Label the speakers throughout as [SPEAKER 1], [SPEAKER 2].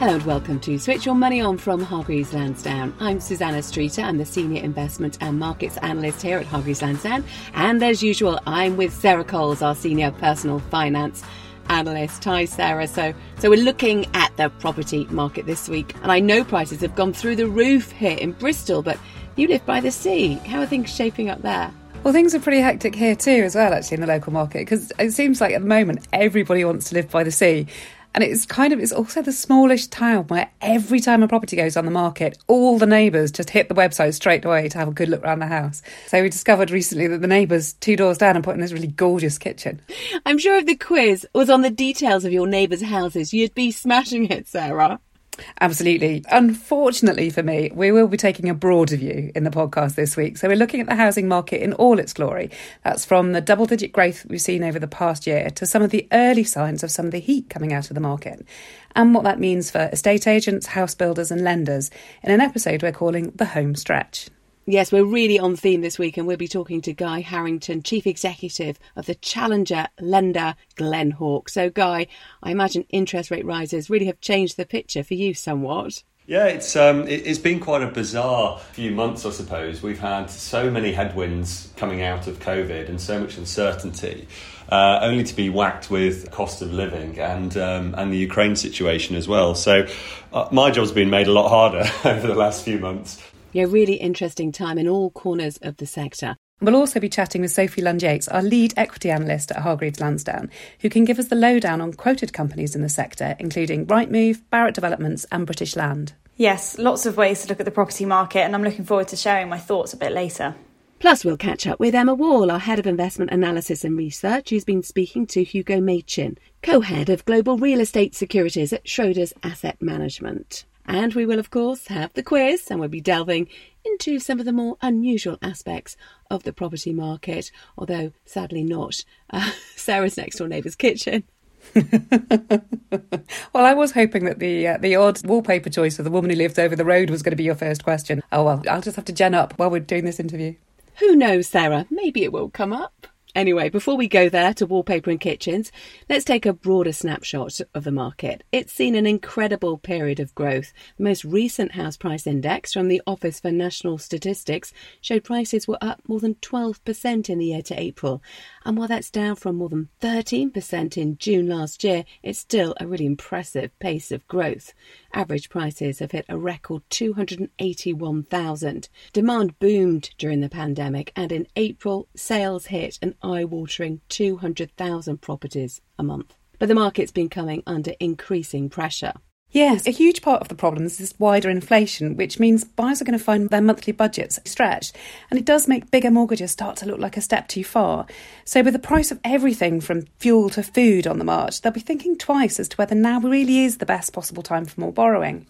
[SPEAKER 1] Hello and welcome to Switch Your Money On from Hargreaves Lansdown. I'm Susannah Streeter. I'm the Senior Investment and Markets Analyst here at Hargreaves Lansdown. And as usual, I'm with Sarah Coles, our Senior Personal Finance Analyst. Hi, Sarah. So, so we're looking at the property market this week. And I know prices have gone through the roof here in Bristol, but you live by the sea. How are things shaping up there?
[SPEAKER 2] Well, things are pretty hectic here too, as well, actually, in the local market, because it seems like at the moment everybody wants to live by the sea. And it's kind of, it's also the smallish town where every time a property goes on the market, all the neighbours just hit the website straight away to have a good look around the house. So we discovered recently that the neighbours two doors down are putting this really gorgeous kitchen.
[SPEAKER 1] I'm sure if the quiz was on the details of your neighbours' houses, you'd be smashing it, Sarah.
[SPEAKER 2] Absolutely. Unfortunately for me, we will be taking a broader view in the podcast this week. So we're looking at the housing market in all its glory. That's from the double digit growth we've seen over the past year to some of the early signs of some of the heat coming out of the market and what that means for estate agents, house builders, and lenders in an episode we're calling The Home Stretch.
[SPEAKER 1] Yes, we're really on theme this week, and we'll be talking to Guy Harrington, Chief Executive of the Challenger lender Glenhawk. So, Guy, I imagine interest rate rises really have changed the picture for you somewhat.
[SPEAKER 3] Yeah, it's um, it, has been quite a bizarre few months, I suppose. We've had so many headwinds coming out of COVID and so much uncertainty, uh, only to be whacked with cost of living and um, and the Ukraine situation as well. So, uh, my job's been made a lot harder over the last few months.
[SPEAKER 1] Yeah, really interesting time in all corners of the sector.
[SPEAKER 2] We'll also be chatting with Sophie Lund Yates, our lead equity analyst at Hargreaves Lansdown, who can give us the lowdown on quoted companies in the sector, including Rightmove, Barratt Developments, and British Land.
[SPEAKER 4] Yes, lots of ways to look at the property market, and I'm looking forward to sharing my thoughts a bit later.
[SPEAKER 1] Plus, we'll catch up with Emma Wall, our head of investment analysis and research, who's been speaking to Hugo Machin, co head of global real estate securities at Schroders Asset Management. And we will, of course, have the quiz and we'll be delving into some of the more unusual aspects of the property market, although sadly not uh, Sarah's next door neighbour's kitchen.
[SPEAKER 2] well, I was hoping that the uh, the odd wallpaper choice of the woman who lives over the road was going to be your first question. Oh well, I'll just have to gen up while we're doing this interview.
[SPEAKER 1] Who knows, Sarah? Maybe it will come up. Anyway, before we go there to wallpaper and kitchens, let's take a broader snapshot of the market. It's seen an incredible period of growth. The most recent house price index from the Office for National Statistics showed prices were up more than 12% in the year to April. And while that's down from more than 13% in June last year, it's still a really impressive pace of growth. Average prices have hit a record 281,000. Demand boomed during the pandemic, and in April, sales hit an eye watering 200,000 properties a month. But the market's been coming under increasing pressure.
[SPEAKER 2] Yes, a huge part of the problem is this wider inflation, which means buyers are going to find their monthly budgets stretched. And it does make bigger mortgages start to look like a step too far. So, with the price of everything from fuel to food on the march, they'll be thinking twice as to whether now really is the best possible time for more borrowing.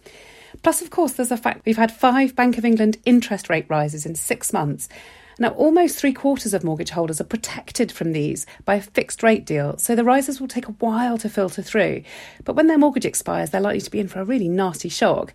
[SPEAKER 2] Plus, of course, there's the fact we've had five Bank of England interest rate rises in six months. Now, almost three quarters of mortgage holders are protected from these by a fixed rate deal, so the rises will take a while to filter through. But when their mortgage expires, they're likely to be in for a really nasty shock.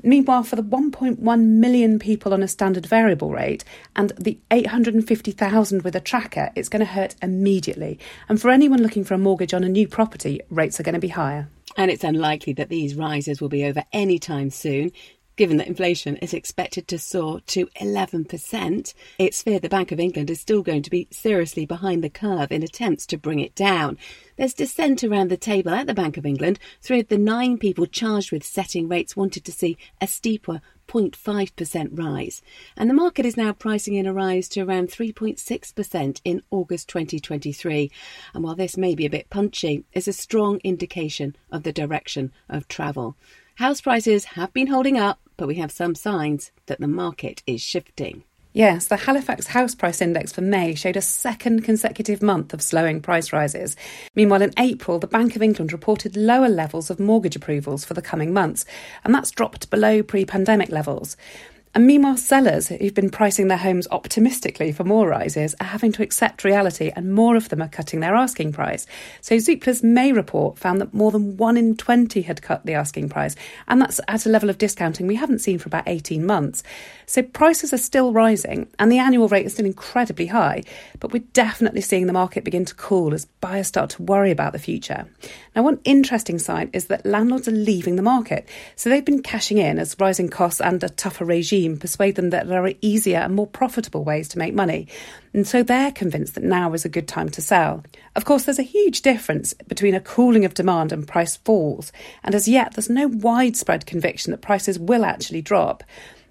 [SPEAKER 2] Meanwhile, for the 1.1 million people on a standard variable rate and the 850,000 with a tracker, it's going to hurt immediately. And for anyone looking for a mortgage on a new property, rates are going to be higher.
[SPEAKER 1] And it's unlikely that these rises will be over any time soon. Given that inflation is expected to soar to 11%, it's feared the Bank of England is still going to be seriously behind the curve in attempts to bring it down. There's dissent around the table at the Bank of England. Three of the nine people charged with setting rates wanted to see a steeper 0.5% rise. And the market is now pricing in a rise to around 3.6% in August 2023. And while this may be a bit punchy, it's a strong indication of the direction of travel. House prices have been holding up, but we have some signs that the market is shifting.
[SPEAKER 2] Yes, the Halifax House Price Index for May showed a second consecutive month of slowing price rises. Meanwhile, in April, the Bank of England reported lower levels of mortgage approvals for the coming months, and that's dropped below pre pandemic levels. And meanwhile, sellers who've been pricing their homes optimistically for more rises are having to accept reality, and more of them are cutting their asking price. So Zoopla's May report found that more than one in 20 had cut the asking price, and that's at a level of discounting we haven't seen for about 18 months. So prices are still rising, and the annual rate is still incredibly high, but we're definitely seeing the market begin to cool as buyers start to worry about the future. Now, one interesting side is that landlords are leaving the market, so they've been cashing in as rising costs and a tougher regime persuade them that there are easier and more profitable ways to make money. And so they're convinced that now is a good time to sell. Of course, there's a huge difference between a cooling of demand and price falls, and as yet, there's no widespread conviction that prices will actually drop.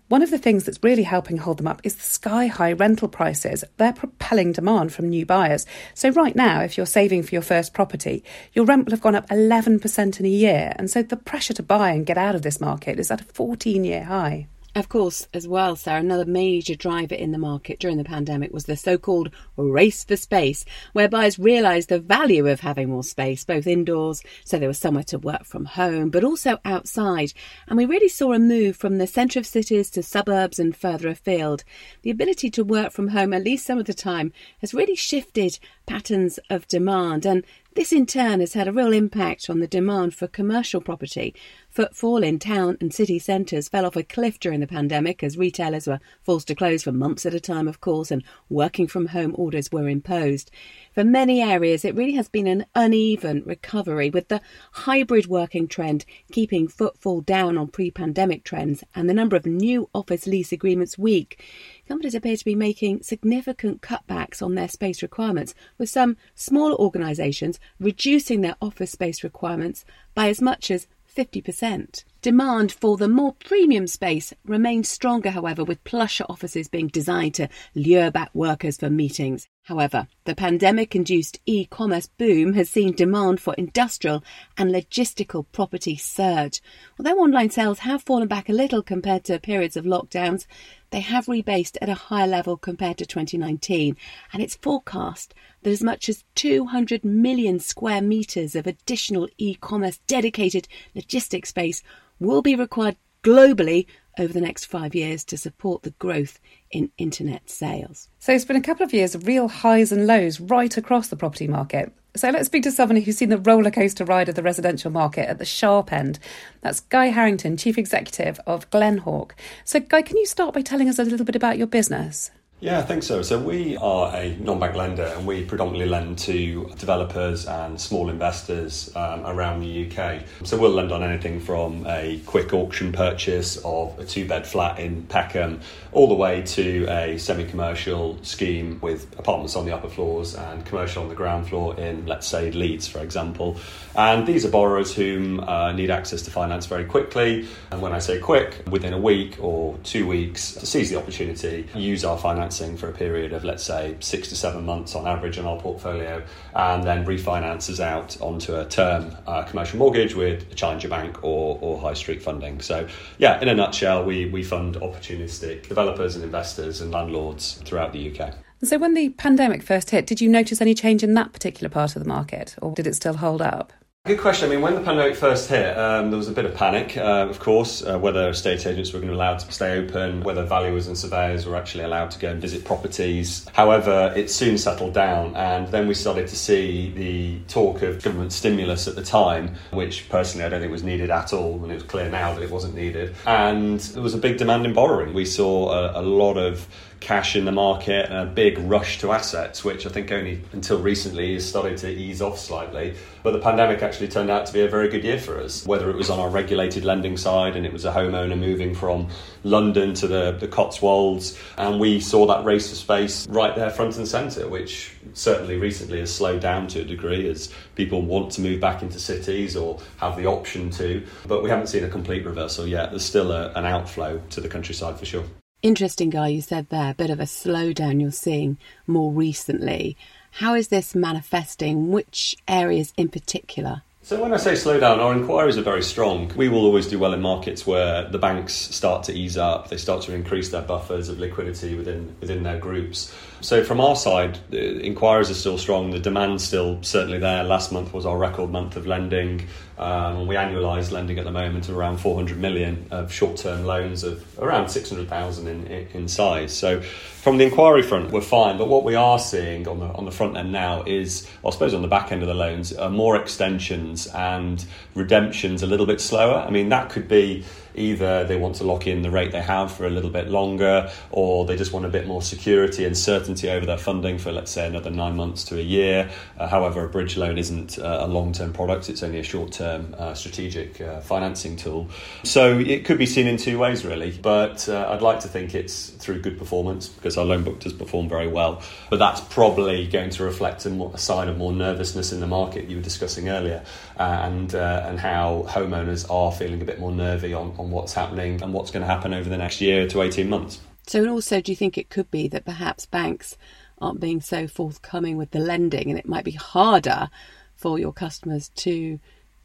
[SPEAKER 2] One of the things that's really helping hold them up is the sky high rental prices. They're propelling demand from new buyers. So, right now, if you're saving for your first property, your rent will have gone up 11% in a year. And so, the pressure to buy and get out of this market is at a 14 year high.
[SPEAKER 1] Of course, as well, Sarah, another major driver in the market during the pandemic was the so called race for space, where buyers realised the value of having more space, both indoors, so there was somewhere to work from home, but also outside. And we really saw a move from the centre of cities to suburbs and further afield. The ability to work from home, at least some of the time, has really shifted patterns of demand. And this in turn has had a real impact on the demand for commercial property. Footfall in town and city centres fell off a cliff during the pandemic as retailers were forced to close for months at a time, of course, and working from home orders were imposed. For many areas, it really has been an uneven recovery, with the hybrid working trend keeping footfall down on pre pandemic trends and the number of new office lease agreements weak companies appear to be making significant cutbacks on their space requirements, with some smaller organisations reducing their office space requirements by as much as 50%. Demand for the more premium space remains stronger, however, with plusher offices being designed to lure back workers for meetings. However, the pandemic induced e commerce boom has seen demand for industrial and logistical property surge. Although online sales have fallen back a little compared to periods of lockdowns, they have rebased at a higher level compared to 2019, and it's forecast that as much as 200 million square metres of additional e commerce dedicated logistics space will be required globally over the next five years to support the growth in internet sales.
[SPEAKER 2] So it's been a couple of years of real highs and lows right across the property market. So let's speak to someone who's seen the roller coaster ride of the residential market at the sharp end. That's Guy Harrington, Chief Executive of Glenhawk. So, Guy, can you start by telling us a little bit about your business?
[SPEAKER 3] Yeah, I think so. So we are a non-bank lender, and we predominantly lend to developers and small investors um, around the UK. So we'll lend on anything from a quick auction purchase of a two-bed flat in Peckham, all the way to a semi-commercial scheme with apartments on the upper floors and commercial on the ground floor in, let's say, Leeds, for example. And these are borrowers whom uh, need access to finance very quickly. And when I say quick, within a week or two weeks, to seize the opportunity, use our finance for a period of, let's say, six to seven months on average in our portfolio, and then refinances out onto a term uh, commercial mortgage with a challenger bank or, or high street funding. So, yeah, in a nutshell, we, we fund opportunistic developers and investors and landlords throughout the UK.
[SPEAKER 2] So, when the pandemic first hit, did you notice any change in that particular part of the market, or did it still hold up?
[SPEAKER 3] Good question. I mean, when the pandemic first hit, um, there was a bit of panic, uh, of course, uh, whether estate agents were going to be allowed to stay open, whether valuers and surveyors were actually allowed to go and visit properties. However, it soon settled down, and then we started to see the talk of government stimulus at the time, which personally I don't think was needed at all, and it was clear now that it wasn't needed. And there was a big demand in borrowing. We saw a, a lot of cash in the market and a big rush to assets, which I think only until recently has started to ease off slightly. But the pandemic actually turned out to be a very good year for us, whether it was on our regulated lending side and it was a homeowner moving from London to the, the Cotswolds. And we saw that race for space right there front and centre, which certainly recently has slowed down to a degree as people want to move back into cities or have the option to. But we haven't seen a complete reversal yet. There's still a, an outflow to the countryside for sure.
[SPEAKER 1] Interesting Guy you said there, a bit of a slowdown you're seeing more recently. How is this manifesting? Which areas in particular?
[SPEAKER 3] So when I say slowdown, our inquiries are very strong. We will always do well in markets where the banks start to ease up, they start to increase their buffers of liquidity within within their groups. So from our side, inquiries are still strong. The demand's still certainly there. Last month was our record month of lending. Um, we annualise lending at the moment around 400 million of short-term loans of around 600,000 in, in size. So from the inquiry front, we're fine. But what we are seeing on the on the front end now is, I suppose, on the back end of the loans, are more extensions and redemptions a little bit slower. I mean, that could be either they want to lock in the rate they have for a little bit longer, or they just want a bit more security and certainty over their funding for, let's say, another nine months to a year. Uh, however, a bridge loan isn't uh, a long term product, it's only a short term uh, strategic uh, financing tool. So it could be seen in two ways, really. But uh, I'd like to think it's through good performance because our loan book does perform very well. But that's probably going to reflect a, more, a sign of more nervousness in the market you were discussing earlier, and, and how homeowners are feeling a bit more nervy on, on on what's happening and what's going to happen over the next year to 18 months.
[SPEAKER 1] So, and also, do you think it could be that perhaps banks aren't being so forthcoming with the lending and it might be harder for your customers to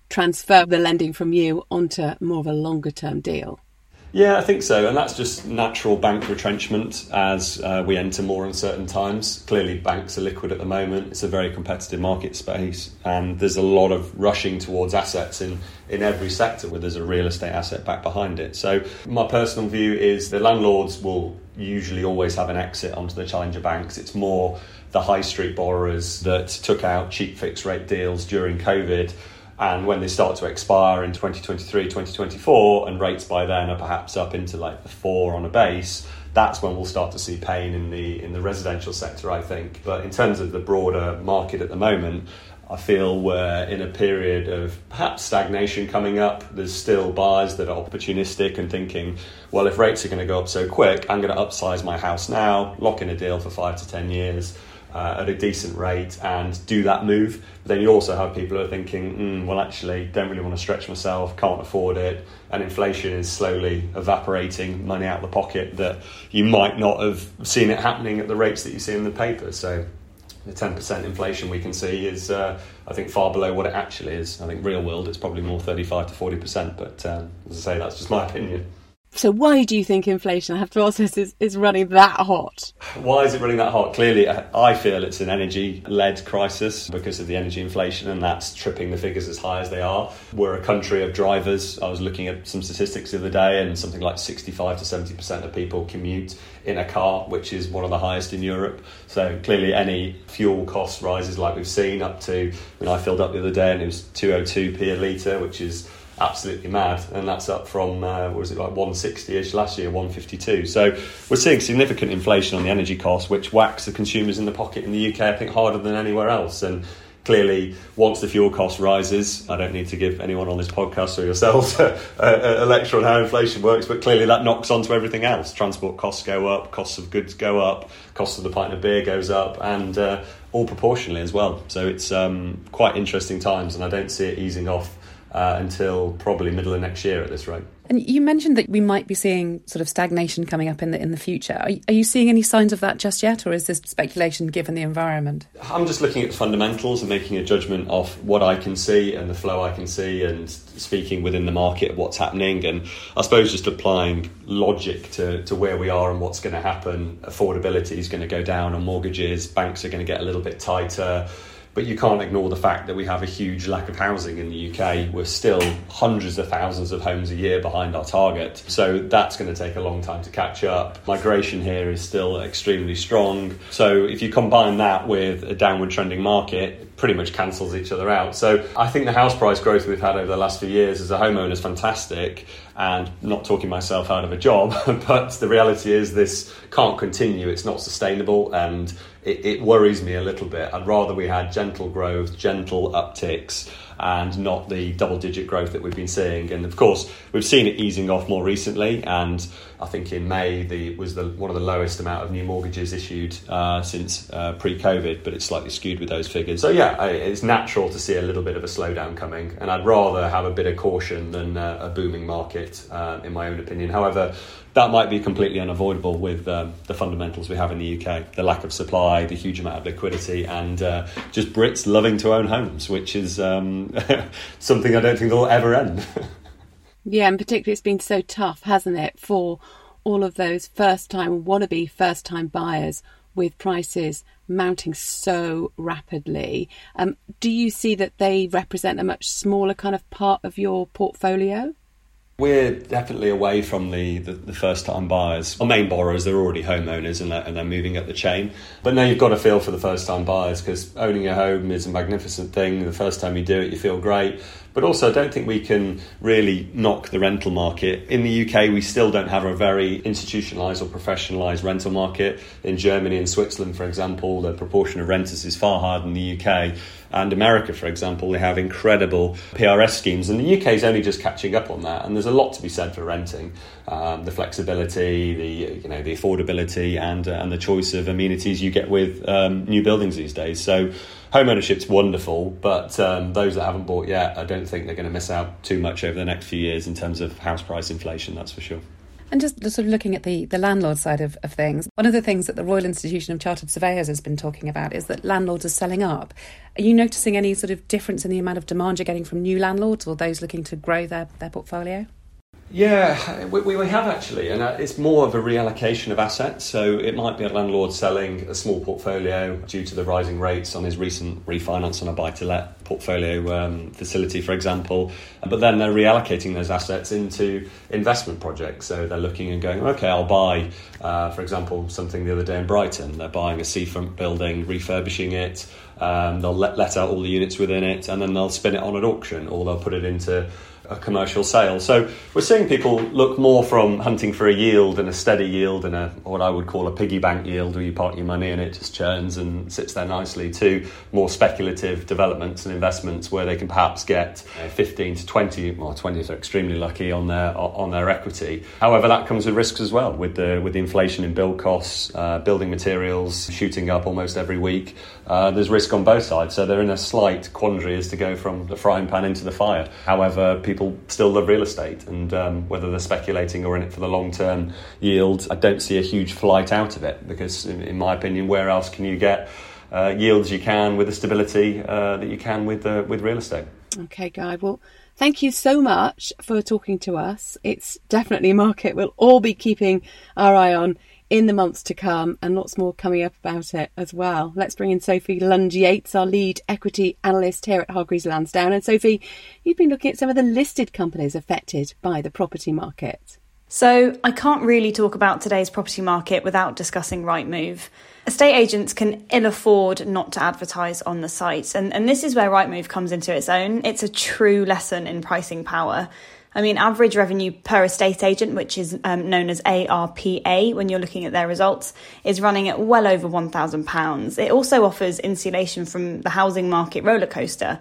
[SPEAKER 1] transfer the lending from you onto more of a longer term deal?
[SPEAKER 3] Yeah, I think so. And that's just natural bank retrenchment as uh, we enter more uncertain times. Clearly, banks are liquid at the moment. It's a very competitive market space. And there's a lot of rushing towards assets in, in every sector where there's a real estate asset back behind it. So, my personal view is the landlords will usually always have an exit onto the challenger banks. It's more the high street borrowers that took out cheap fixed rate deals during COVID and when they start to expire in 2023, 2024, and rates by then are perhaps up into like the four on a base, that's when we'll start to see pain in the in the residential sector, I think. But in terms of the broader market at the moment, I feel we're in a period of perhaps stagnation coming up. There's still buyers that are opportunistic and thinking, well, if rates are going to go up so quick, I'm going to upsize my house now, lock in a deal for five to ten years uh, at a decent rate and do that move. But then you also have people who are thinking, mm, well, actually, don't really want to stretch myself, can't afford it, and inflation is slowly evaporating money out of the pocket that you might not have seen it happening at the rates that you see in the paper. So the 10% inflation we can see is, uh, I think, far below what it actually is. I think real world it's probably more 35 to 40%, but um, as I say, that's just my opinion.
[SPEAKER 1] So why do you think inflation, I have to ask this, is, is running that hot?
[SPEAKER 3] Why is it running that hot? Clearly, uh, I feel it's an energy-led crisis because of the energy inflation and that's tripping the figures as high as they are. We're a country of drivers. I was looking at some statistics the other day and something like 65 to 70% of people commute in a car, which is one of the highest in Europe. So clearly any fuel cost rises like we've seen up to, when I filled up the other day and it was 202p a litre, which is absolutely mad, and that's up from uh, what was it like 160ish last year, 152. So we're seeing significant inflation on the energy costs, which whacks the consumers in the pocket in the UK, I think, harder than anywhere else. And clearly, once the fuel cost rises, I don't need to give anyone on this podcast or yourselves a, a, a, lecture on how inflation works, but clearly that knocks onto everything else. Transport costs go up, costs of goods go up, cost of the pint of beer goes up, and uh, all proportionally as well. So it's um, quite interesting times, and I don't see it easing off uh, until probably middle of next year at this rate.
[SPEAKER 2] And you mentioned that we might be seeing sort of stagnation coming up in the in the future. Are, are you seeing any signs of that just yet, or is this speculation given the environment?
[SPEAKER 3] I'm just looking at the fundamentals and making a judgment of what I can see and the flow I can see, and speaking within the market of what's happening, and I suppose just applying logic to, to where we are and what's going to happen. Affordability is going to go down on mortgages. Banks are going to get a little bit tighter but you can't ignore the fact that we have a huge lack of housing in the UK. We're still hundreds of thousands of homes a year behind our target. So that's going to take a long time to catch up. Migration here is still extremely strong. So if you combine that with a downward trending market, it pretty much cancels each other out. So I think the house price growth we've had over the last few years as a homeowner is fantastic and not talking myself out of a job, but the reality is this can't continue. It's not sustainable and it, it, worries me a little bit. I'd rather we had gentle growth, gentle upticks, and not the double digit growth that we've been seeing. And of course, we've seen it easing off more recently. And I think in May the was the one of the lowest amount of new mortgages issued uh, since uh, pre COVID, but it's slightly skewed with those figures. So yeah, it's natural to see a little bit of a slowdown coming. And I'd rather have a bit of caution than uh, a booming market, uh, in my own opinion. However, that might be completely unavoidable with um, the fundamentals we have in the UK the lack of supply, the huge amount of liquidity, and uh, just Brits loving to own homes, which is um, something I don't think will ever end.
[SPEAKER 1] yeah, and particularly it's been so tough, hasn't it, for all of those first time, wannabe first time buyers with prices mounting so rapidly. Um, do you see that they represent a much smaller kind of part of your portfolio?
[SPEAKER 3] We're definitely away from the, the, the first time buyers. Our main borrowers, they're already homeowners and they're, and they're moving up the chain. But now you've got to feel for the first time buyers because owning a home is a magnificent thing. The first time you do it, you feel great. But also, I don't think we can really knock the rental market. In the UK, we still don't have a very institutionalised or professionalised rental market. In Germany and Switzerland, for example, the proportion of renters is far higher than the UK. And America, for example, they have incredible PRS schemes, and the UK is only just catching up on that. And there's a lot to be said for renting, um, the flexibility, the you know the affordability, and uh, and the choice of amenities you get with um, new buildings these days. So home ownership's wonderful, but um, those that haven't bought yet, I don't think they're going to miss out too much over the next few years in terms of house price inflation. That's for sure.
[SPEAKER 2] And just sort of looking at the, the landlord side of, of things, one of the things that the Royal Institution of Chartered Surveyors has been talking about is that landlords are selling up. Are you noticing any sort of difference in the amount of demand you're getting from new landlords or those looking to grow their, their portfolio?
[SPEAKER 3] Yeah, we, we have actually, and uh, it's more of a reallocation of assets. So it might be a landlord selling a small portfolio due to the rising rates on his recent refinance on a buy to let portfolio um, facility, for example. But then they're reallocating those assets into investment projects. So they're looking and going, okay, I'll buy, uh, for example, something the other day in Brighton. They're buying a seafront building, refurbishing it. Um, they'll let, let out all the units within it, and then they'll spin it on an auction, or they'll put it into a commercial sale. So we're seeing people look more from hunting for a yield and a steady yield and a what I would call a piggy bank yield where you park your money and it just churns and sits there nicely to more speculative developments and investments where they can perhaps get 15 to 20 well 20 if they're extremely lucky on their on their equity. However that comes with risks as well with the with the inflation in build costs, uh, building materials shooting up almost every week. Uh, there's risk on both sides so they're in a slight quandary as to go from the frying pan into the fire. However people people still love real estate, and um, whether they're speculating or in it for the long term yield, I don't see a huge flight out of it because, in, in my opinion, where else can you get uh, yields you can with the stability uh, that you can with uh, with real estate?
[SPEAKER 1] Okay, Guy. Well, thank you so much for talking to us. It's definitely a market we'll all be keeping our eye on in the months to come, and lots more coming up about it as well. Let's bring in Sophie Lund Yates, our lead equity analyst here at Hargreaves Lansdown. And Sophie, you've been looking at some of the listed companies affected by the property market.
[SPEAKER 4] So, I can't really talk about today's property market without discussing Rightmove. Estate agents can ill afford not to advertise on the site, and, and this is where Rightmove comes into its own. It's a true lesson in pricing power. I mean, average revenue per estate agent, which is um, known as ARPA when you're looking at their results, is running at well over £1,000. It also offers insulation from the housing market rollercoaster.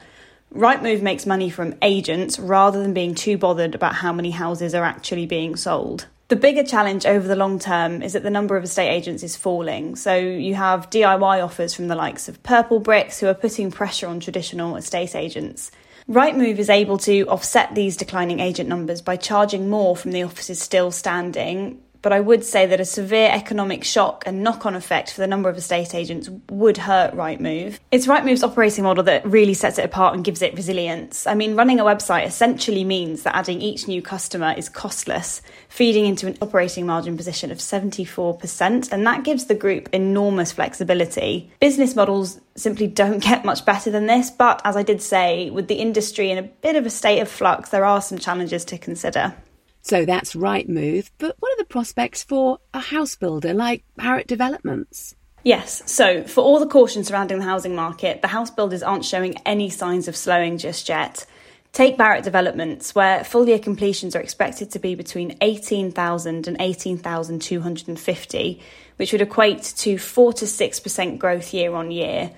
[SPEAKER 4] Rightmove makes money from agents rather than being too bothered about how many houses are actually being sold. The bigger challenge over the long term is that the number of estate agents is falling. So you have DIY offers from the likes of Purple Bricks who are putting pressure on traditional estate agents. Rightmove is able to offset these declining agent numbers by charging more from the offices still standing, but I would say that a severe economic shock and knock on effect for the number of estate agents would hurt Rightmove. It's Rightmove's operating model that really sets it apart and gives it resilience. I mean, running a website essentially means that adding each new customer is costless, feeding into an operating margin position of 74%, and that gives the group enormous flexibility. Business models simply don't get much better than this, but as I did say, with the industry in a bit of a state of flux, there are some challenges to consider.
[SPEAKER 1] So that's Rightmove. But what are the prospects for a house builder like Barratt Developments?
[SPEAKER 4] Yes, so for all the caution surrounding the housing market, the house builders aren't showing any signs of slowing just yet. Take Barratt Developments, where full year completions are expected to be between 18,000 and 18,250, which would equate to 4 to 6% growth year on year.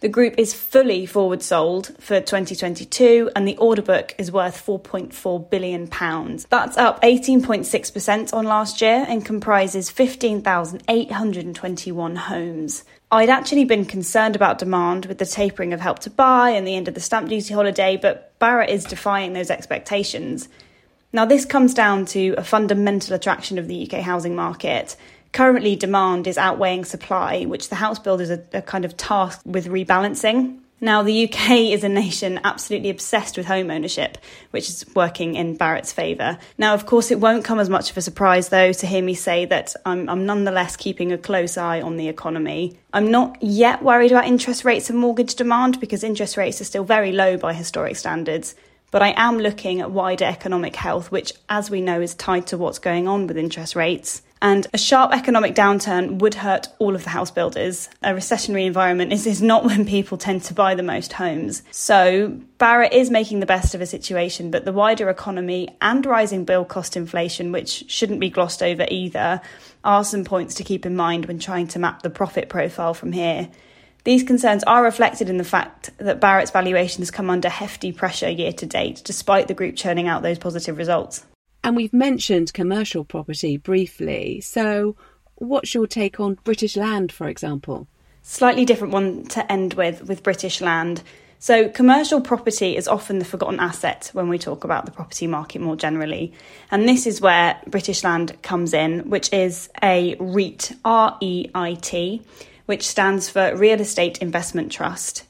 [SPEAKER 4] The group is fully forward sold for 2022 and the order book is worth 4.4 billion pounds. That's up 18.6% on last year and comprises 15,821 homes. I'd actually been concerned about demand with the tapering of help to buy and the end of the stamp duty holiday, but Barratt is defying those expectations. Now, this comes down to a fundamental attraction of the UK housing market currently demand is outweighing supply, which the house builders are, are kind of tasked with rebalancing. Now, the UK is a nation absolutely obsessed with home ownership, which is working in Barratt's favour. Now, of course, it won't come as much of a surprise, though, to hear me say that I'm, I'm, nonetheless keeping a close eye on the economy. I'm not yet worried about interest rates and mortgage demand because interest rates are still very low by historic standards. But I am looking at wider economic health, which, as we know, is tied to what's going on with interest rates. And a sharp economic downturn would hurt all of the house builders. A recessionary environment is, is not when people tend to buy the most homes. So Barratt is making the best of a situation, but the wider economy and rising bill cost inflation, which shouldn't be glossed over either, are some points to keep in mind when trying to map the profit profile from here. These concerns are reflected in the fact that Barratt's valuation has come under hefty pressure year to date, despite the group churning out those positive results.
[SPEAKER 1] And we've mentioned commercial property briefly. So, what's your take on British Land, for example?
[SPEAKER 4] Slightly different one to end with, with British Land. So, commercial property is often the forgotten asset when we talk about the property market more generally. And this is where British Land comes in, which is a REIT, R E I T, which stands for Real Estate Investment Trust.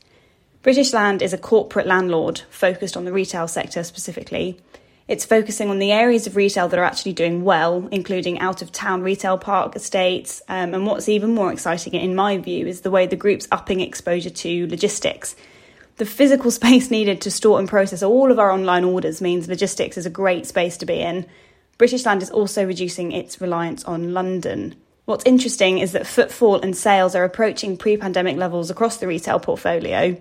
[SPEAKER 4] British Land is a corporate landlord focused on the retail sector specifically. It's focusing on the areas of retail that are actually doing well, including out of town retail park estates. Um, and what's even more exciting, in my view, is the way the group's upping exposure to logistics. The physical space needed to store and process all of our online orders means logistics is a great space to be in. British Land is also reducing its reliance on London. What's interesting is that footfall and sales are approaching pre pandemic levels across the retail portfolio.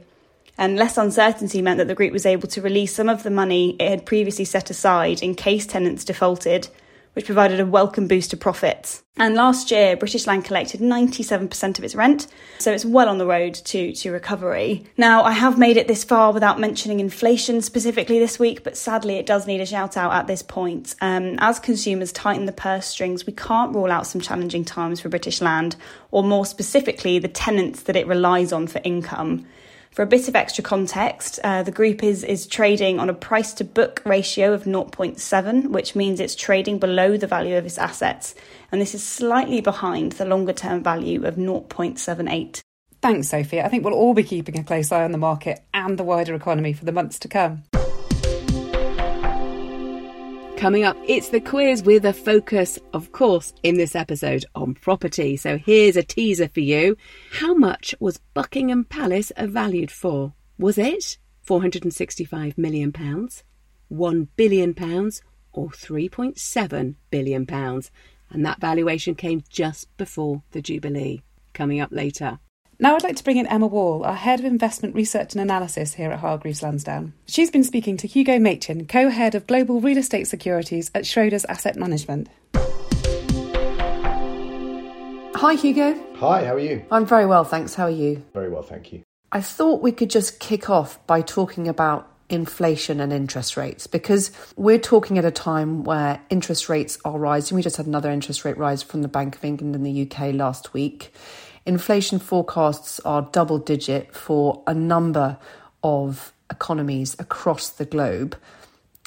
[SPEAKER 4] And less uncertainty meant that the group was able to release some of the money it had previously set aside in case tenants defaulted, which provided a welcome boost to profits. And last year, British Land collected 97% of its rent, so it's well on the road to, to recovery. Now, I have made it this far without mentioning inflation specifically this week, but sadly, it does need a shout out at this point. Um, as consumers tighten the purse strings, we can't rule out some challenging times for British Land, or more specifically, the tenants that it relies on for income. For a bit of extra context, uh, the group is, is trading on a price to book ratio of 0.7, which means it's trading below the value of its assets. And this is slightly behind the longer term value of 0.78.
[SPEAKER 2] Thanks, Sophie. I think we'll all be keeping a close eye on the market and the wider economy for the months to come.
[SPEAKER 1] Coming up, it's the quiz with a focus, of course, in this episode on property. So here's a teaser for you. How much was Buckingham Palace valued for? Was it £465 million, £1 billion, or £3.7 billion? And that valuation came just before the Jubilee. Coming up later.
[SPEAKER 2] Now I'd like to bring in Emma Wall, our Head of Investment Research and Analysis here at Hargreaves Lansdown. She's been speaking to Hugo Machin, Co-Head of Global Real Estate Securities at Schroders Asset Management.
[SPEAKER 5] Hi Hugo.
[SPEAKER 6] Hi, how are you?
[SPEAKER 5] I'm very well, thanks. How are you?
[SPEAKER 6] Very well, thank you.
[SPEAKER 5] I thought we could just kick off by talking about inflation and interest rates because we're talking at a time where interest rates are rising. We just had another interest rate rise from the Bank of England in the UK last week. Inflation forecasts are double digit for a number of economies across the globe.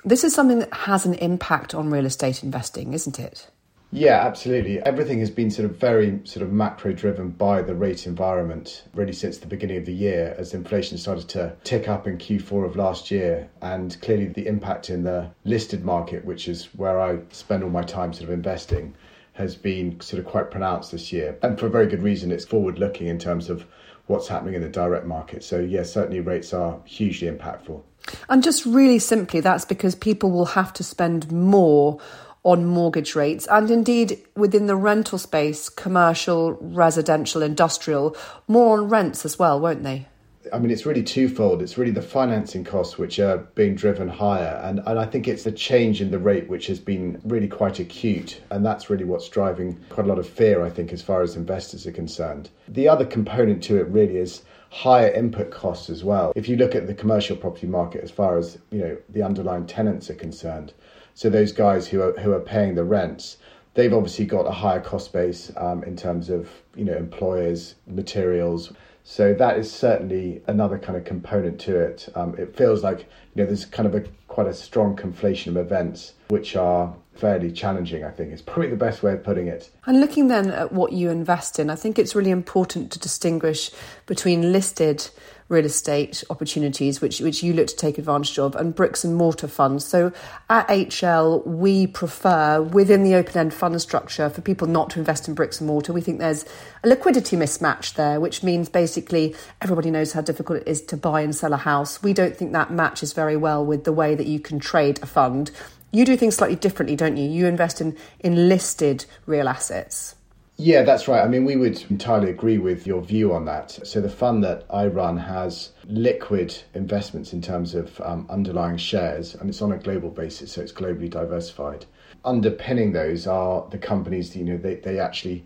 [SPEAKER 5] This is something that has an impact on real estate investing, isn't it?
[SPEAKER 6] Yeah, absolutely. Everything has been sort of very sort of macro driven by the rate environment really since the beginning of the year as inflation started to tick up in Q4 of last year and clearly the impact in the listed market which is where I spend all my time sort of investing has been sort of quite pronounced this year. And for a very good reason, it's forward looking in terms of what's happening in the direct market. So, yes, yeah, certainly rates are hugely impactful.
[SPEAKER 5] And just really simply, that's because people will have to spend more on mortgage rates and indeed within the rental space, commercial, residential, industrial, more on rents as well, won't they?
[SPEAKER 6] I mean, it's really twofold. It's really the financing costs which are being driven higher. And, and I think it's the change in the rate which has been really quite acute. And that's really what's driving quite a lot of fear, I think, as far as investors are concerned. The other component to it really is higher input costs as well. If you look at the commercial property market as far as, you know, the underlying tenants are concerned, so those guys who are, who are paying the rents, they've obviously got a higher cost base um, in terms of, you know, employers, materials, so that is certainly another kind of component to it. Um, it feels like you know there's kind of a quite a strong conflation of events which are fairly challenging. I think is probably the best way of putting it.
[SPEAKER 5] And looking then at what you invest in, I think it's really important to distinguish between listed real estate opportunities, which, which you look to take advantage of, and bricks and mortar funds. So at HL, we prefer within the open end fund structure for people not to invest in bricks and mortar. We think there's a liquidity mismatch there, which means basically everybody knows how difficult it is to buy and sell a house. We don't think that matches very well with the way that you can trade a fund. You do things slightly differently, don't you? You invest in, in listed real assets.
[SPEAKER 6] Yeah, that's right. I mean, we would entirely agree with your view on that. So, the fund that I run has liquid investments in terms of um, underlying shares, and it's on a global basis, so it's globally diversified. Underpinning those are the companies, you know, they, they actually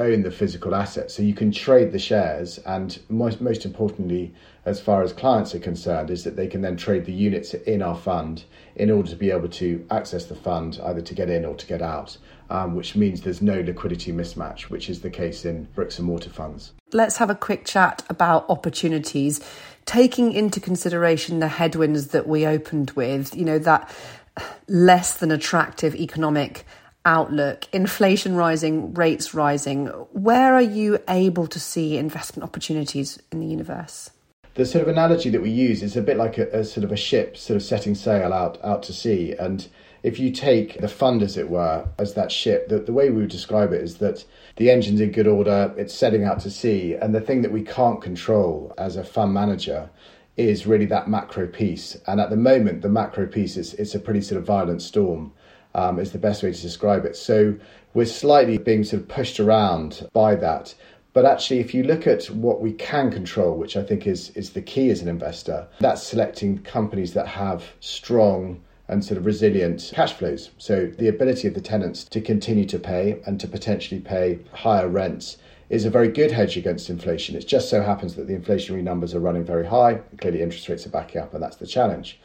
[SPEAKER 6] own the physical assets. So, you can trade the shares, and most, most importantly, as far as clients are concerned, is that they can then trade the units in our fund in order to be able to access the fund either to get in or to get out um, which means there's no liquidity mismatch, which is the case in bricks and mortar funds.
[SPEAKER 5] Let's have a quick chat about opportunities, taking into consideration the headwinds that we opened with, you know, that less than attractive economic outlook, inflation rising, rates rising. Where are you able to see investment opportunities in the universe?
[SPEAKER 6] The sort of analogy that we use is a bit like a, a sort of a ship sort of setting sail out out to sea and if you take the fund, as it were, as that ship, the, the way we would describe it is that the engine's in good order, it's setting out to sea, and the thing that we can't control as a fund manager is really that macro piece. And at the moment, the macro piece is it's a pretty sort of violent storm, um, is the best way to describe it. So we're slightly being sort of pushed around by that. But actually, if you look at what we can control, which I think is is the key as an investor, that's selecting companies that have strong and sort of resilient cash flows. So the ability of the tenants to continue to pay and to potentially pay higher rents is a very good hedge against inflation. It just so happens that the inflationary numbers are running very high. Clearly, interest rates are backing up, and that's the challenge.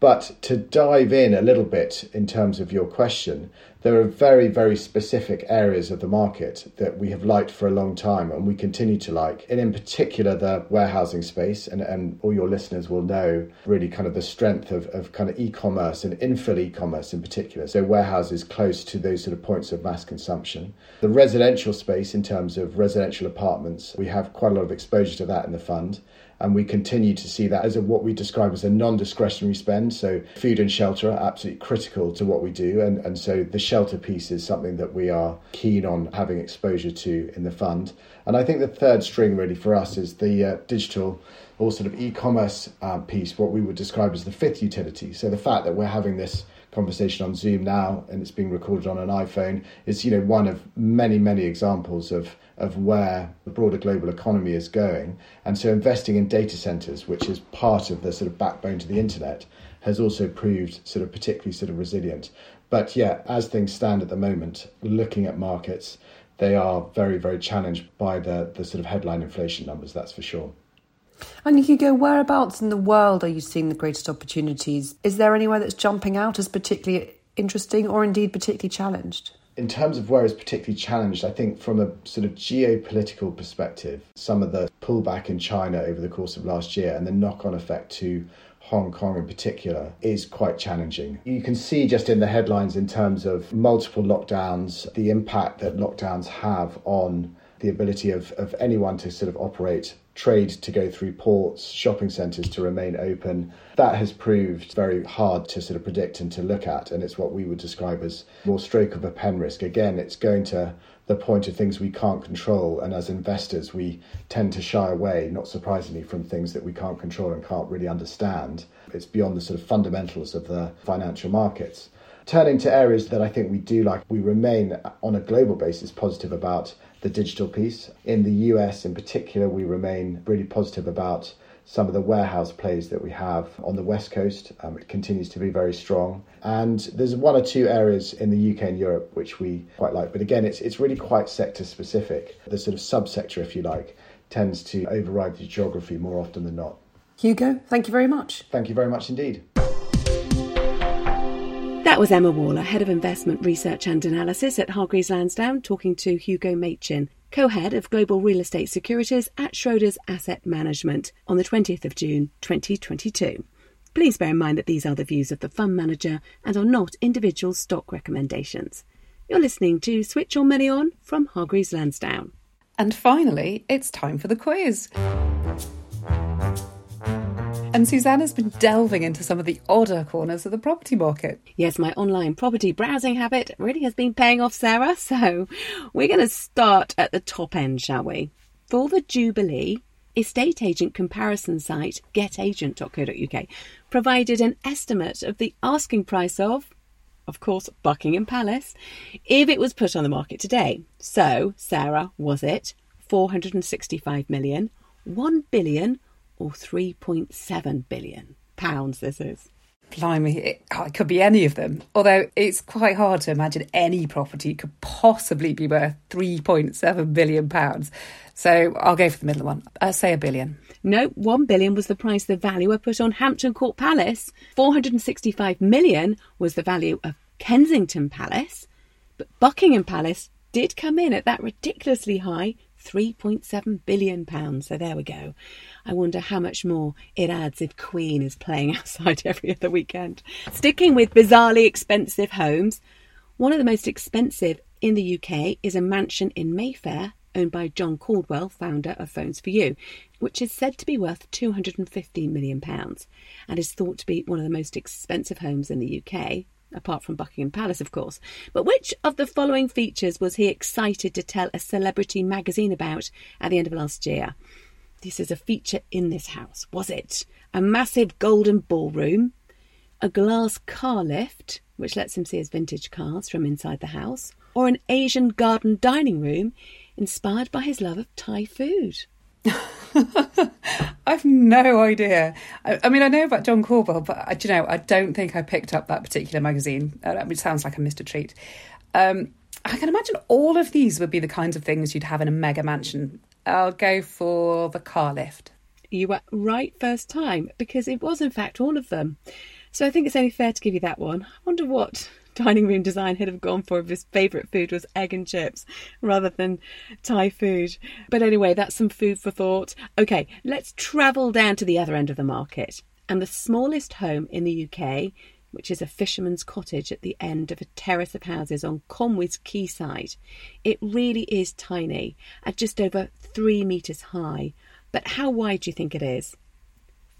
[SPEAKER 6] But to dive in a little bit in terms of your question, there are very, very specific areas of the market that we have liked for a long time and we continue to like. And in particular, the warehousing space, and, and all your listeners will know really kind of the strength of, of kind of e commerce and infill e commerce in particular. So, warehouses close to those sort of points of mass consumption. The residential space, in terms of residential apartments, we have quite a lot of exposure to that in the fund and we continue to see that as a, what we describe as a non-discretionary spend. So food and shelter are absolutely critical to what we do, and, and so the shelter piece is something that we are keen on having exposure to in the fund. And I think the third string really for us is the uh, digital or sort of e-commerce uh, piece, what we would describe as the fifth utility. So the fact that we're having this conversation on Zoom now and it's being recorded on an iPhone is you know one of many many examples of of where the broader global economy is going. And so investing in data centers which is part of the sort of backbone to the internet has also proved sort of particularly sort of resilient. But yeah as things stand at the moment looking at markets they are very very challenged by the the sort of headline inflation numbers that's for sure
[SPEAKER 5] and Hugo, whereabouts in the world are you seeing the greatest opportunities? Is there anywhere that's jumping out as particularly interesting or indeed particularly challenged?
[SPEAKER 6] In terms of where it's particularly challenged, I think from a sort of geopolitical perspective, some of the pullback in China over the course of last year and the knock on effect to Hong Kong in particular is quite challenging. You can see just in the headlines in terms of multiple lockdowns, the impact that lockdowns have on the ability of, of anyone to sort of operate trade to go through ports, shopping centres to remain open. That has proved very hard to sort of predict and to look at, and it's what we would describe as more stroke of a pen risk. Again, it's going to the point of things we can't control, and as investors, we tend to shy away, not surprisingly, from things that we can't control and can't really understand. It's beyond the sort of fundamentals of the financial markets. Turning to areas that I think we do like, we remain on a global basis positive about the digital piece. In the US, in particular, we remain really positive about some of the warehouse plays that we have on the west coast. Um, it continues to be very strong, and there's one or two areas in the UK and Europe which we quite like. But again, it's it's really quite sector specific. The sort of subsector, if you like, tends to override the geography more often than not.
[SPEAKER 5] Hugo, thank you very much.
[SPEAKER 6] Thank you very much indeed.
[SPEAKER 1] That was Emma Waller, Head of Investment Research and Analysis at Hargreaves Lansdown, talking to Hugo Machin, co head of Global Real Estate Securities at Schroders Asset Management, on the 20th of June 2022. Please bear in mind that these are the views of the fund manager and are not individual stock recommendations. You're listening to Switch Your Money On from Hargreaves Lansdown.
[SPEAKER 2] And finally, it's time for the quiz. And Susannah's been delving into some of the odder corners of the property market.
[SPEAKER 1] Yes, my online property browsing habit really has been paying off, Sarah. So we're going to start at the top end, shall we? For the Jubilee, estate agent comparison site getagent.co.uk provided an estimate of the asking price of, of course, Buckingham Palace, if it was put on the market today. So, Sarah, was it 465 million, 1 billion, or 3.7 billion pounds? This is.
[SPEAKER 2] Blimey, it, it could be any of them. Although it's quite hard to imagine any property could possibly be worth £3.7 billion. So I'll go for the middle one. I'll say a billion.
[SPEAKER 1] No, 1 billion was the price the valuer put on Hampton Court Palace. 465 million was the value of Kensington Palace. But Buckingham Palace did come in at that ridiculously high 3.7 billion pounds. So there we go. I wonder how much more it adds if Queen is playing outside every other weekend. Sticking with bizarrely expensive homes, one of the most expensive in the UK is a mansion in Mayfair owned by John Caudwell, founder of Phones for You, which is said to be worth £215 million and is thought to be one of the most expensive homes in the UK, apart from Buckingham Palace, of course. But which of the following features was he excited to tell a celebrity magazine about at the end of last year? This is a feature in this house. Was it a massive golden ballroom, a glass car lift, which lets him see his vintage cars from inside the house, or an Asian garden dining room inspired by his love of Thai food?
[SPEAKER 2] I've no idea. I, I, mean, I know about John Caudwell, but I, you know, I don't think I picked up that particular magazine, uh, which sounds like a Mr. Treat. Um, I can imagine all of these would be the kinds of things you'd have in a mega mansion I'll go for the car lift.
[SPEAKER 1] You were right first time because it was, in fact, all of them. So I think it's only fair to give you that one. I wonder what dining room design he'd have gone for if his favourite food was egg and chips rather than Thai food. But anyway, that's some food for thought. Okay, let's travel down to the other end of the market. And the smallest home in the UK which is a fisherman's cottage at the end of a terrace of houses on Conwy's quayside. It really is tiny, at just over three metres high. But how wide do you think it is?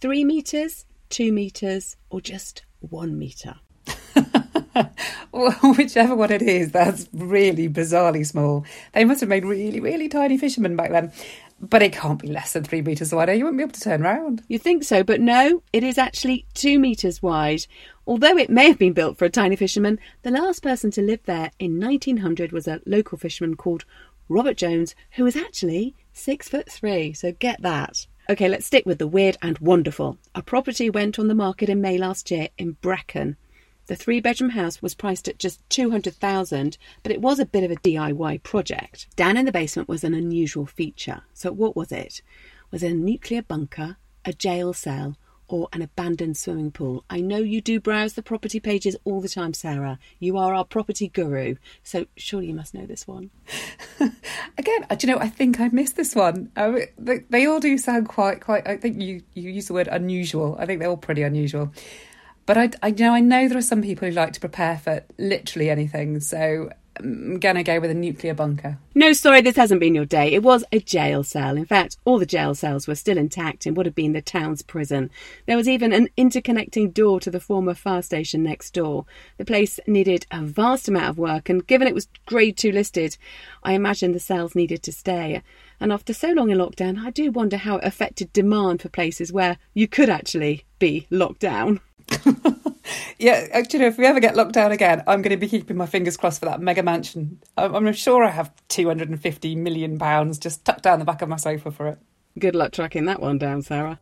[SPEAKER 1] Three metres, two metres, or just one metre?
[SPEAKER 2] whichever one it is, that's really bizarrely small. They must have made really, really tiny fishermen back then. But it can't be less than three metres wide. Eh? You wouldn't be able to turn round.
[SPEAKER 1] You think so, but no, it is actually two metres wide. Although it may have been built for a tiny fisherman, the last person to live there in 1900 was a local fisherman called Robert Jones, who was actually six foot three. So get that. Okay, let's stick with the weird and wonderful. A property went on the market in May last year in Brecon. The three bedroom house was priced at just 200,000, but it was a bit of a DIY project. Down in the basement was an unusual feature. So what was it? Was it a nuclear bunker, a jail cell, or an abandoned swimming pool? I know you do browse the property pages all the time, Sarah. You are our property guru, so surely you must know this one.
[SPEAKER 2] Again, do you know? I think I missed this one. Um, they, they all do sound quite, quite. I think you you use the word unusual. I think they're all pretty unusual. But I, I you know I know there are some people who like to prepare for literally anything, so I'm gonna go with a nuclear bunker.
[SPEAKER 1] No, sorry, this hasn't been your day. It was a jail cell. In fact, all the jail cells were still intact in what had been the town's prison. There was even an interconnecting door to the former fire station next door. The place needed a vast amount of work, and given it was Grade 2 listed, I imagine the cells needed to stay. And after so long in lockdown, I do wonder how it affected demand for places where you could actually be locked down.
[SPEAKER 2] yeah, actually, if we ever get locked down again, I'm going to be keeping my fingers crossed for that mega mansion. I'm, I'm sure I have 250 million pounds just tucked down the back of my sofa for it.
[SPEAKER 1] Good luck tracking that one down, Sarah.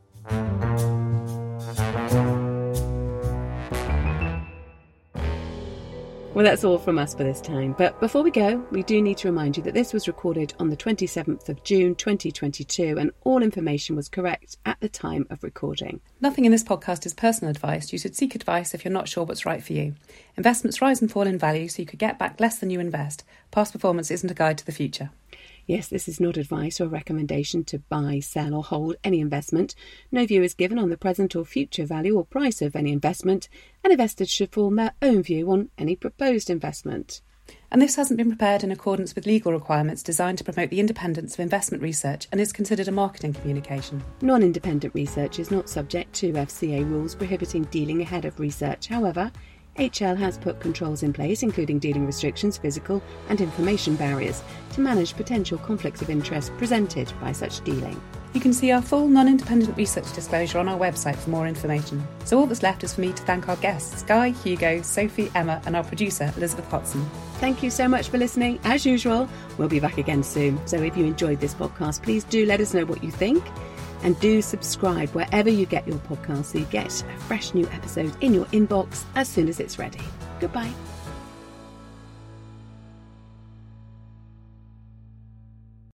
[SPEAKER 1] Well, that's all from us for this time. But before we go, we do need to remind you that this was recorded on the 27th of June 2022 and all information was correct at the time of recording.
[SPEAKER 2] Nothing in this podcast is personal advice. You should seek advice if you're not sure what's right for you. Investments rise and fall in value, so you could get back less than you invest. Past performance isn't a guide to the future.
[SPEAKER 1] Yes, this is not advice or recommendation to buy, sell, or hold any investment. No view is given on the present or future value or price of any investment, and investors should form their own view on any proposed investment.
[SPEAKER 2] And this hasn't been prepared in accordance with legal requirements designed to promote the independence of investment research and is considered a marketing communication.
[SPEAKER 1] Non independent research is not subject to FCA rules prohibiting dealing ahead of research. However, HL has put controls in place, including dealing restrictions, physical and information barriers, to manage potential conflicts of interest presented by such dealing.
[SPEAKER 2] You can see our full non independent research disclosure on our website for more information. So all that's left is for me to thank our guests, Guy, Hugo, Sophie, Emma, and our producer, Elizabeth Hodson.
[SPEAKER 1] Thank you so much for listening. As usual, we'll be back again soon. So if you enjoyed this podcast, please do let us know what you think. And do subscribe wherever you get your podcast so you get a fresh new episode in your inbox as soon as it's ready. Goodbye.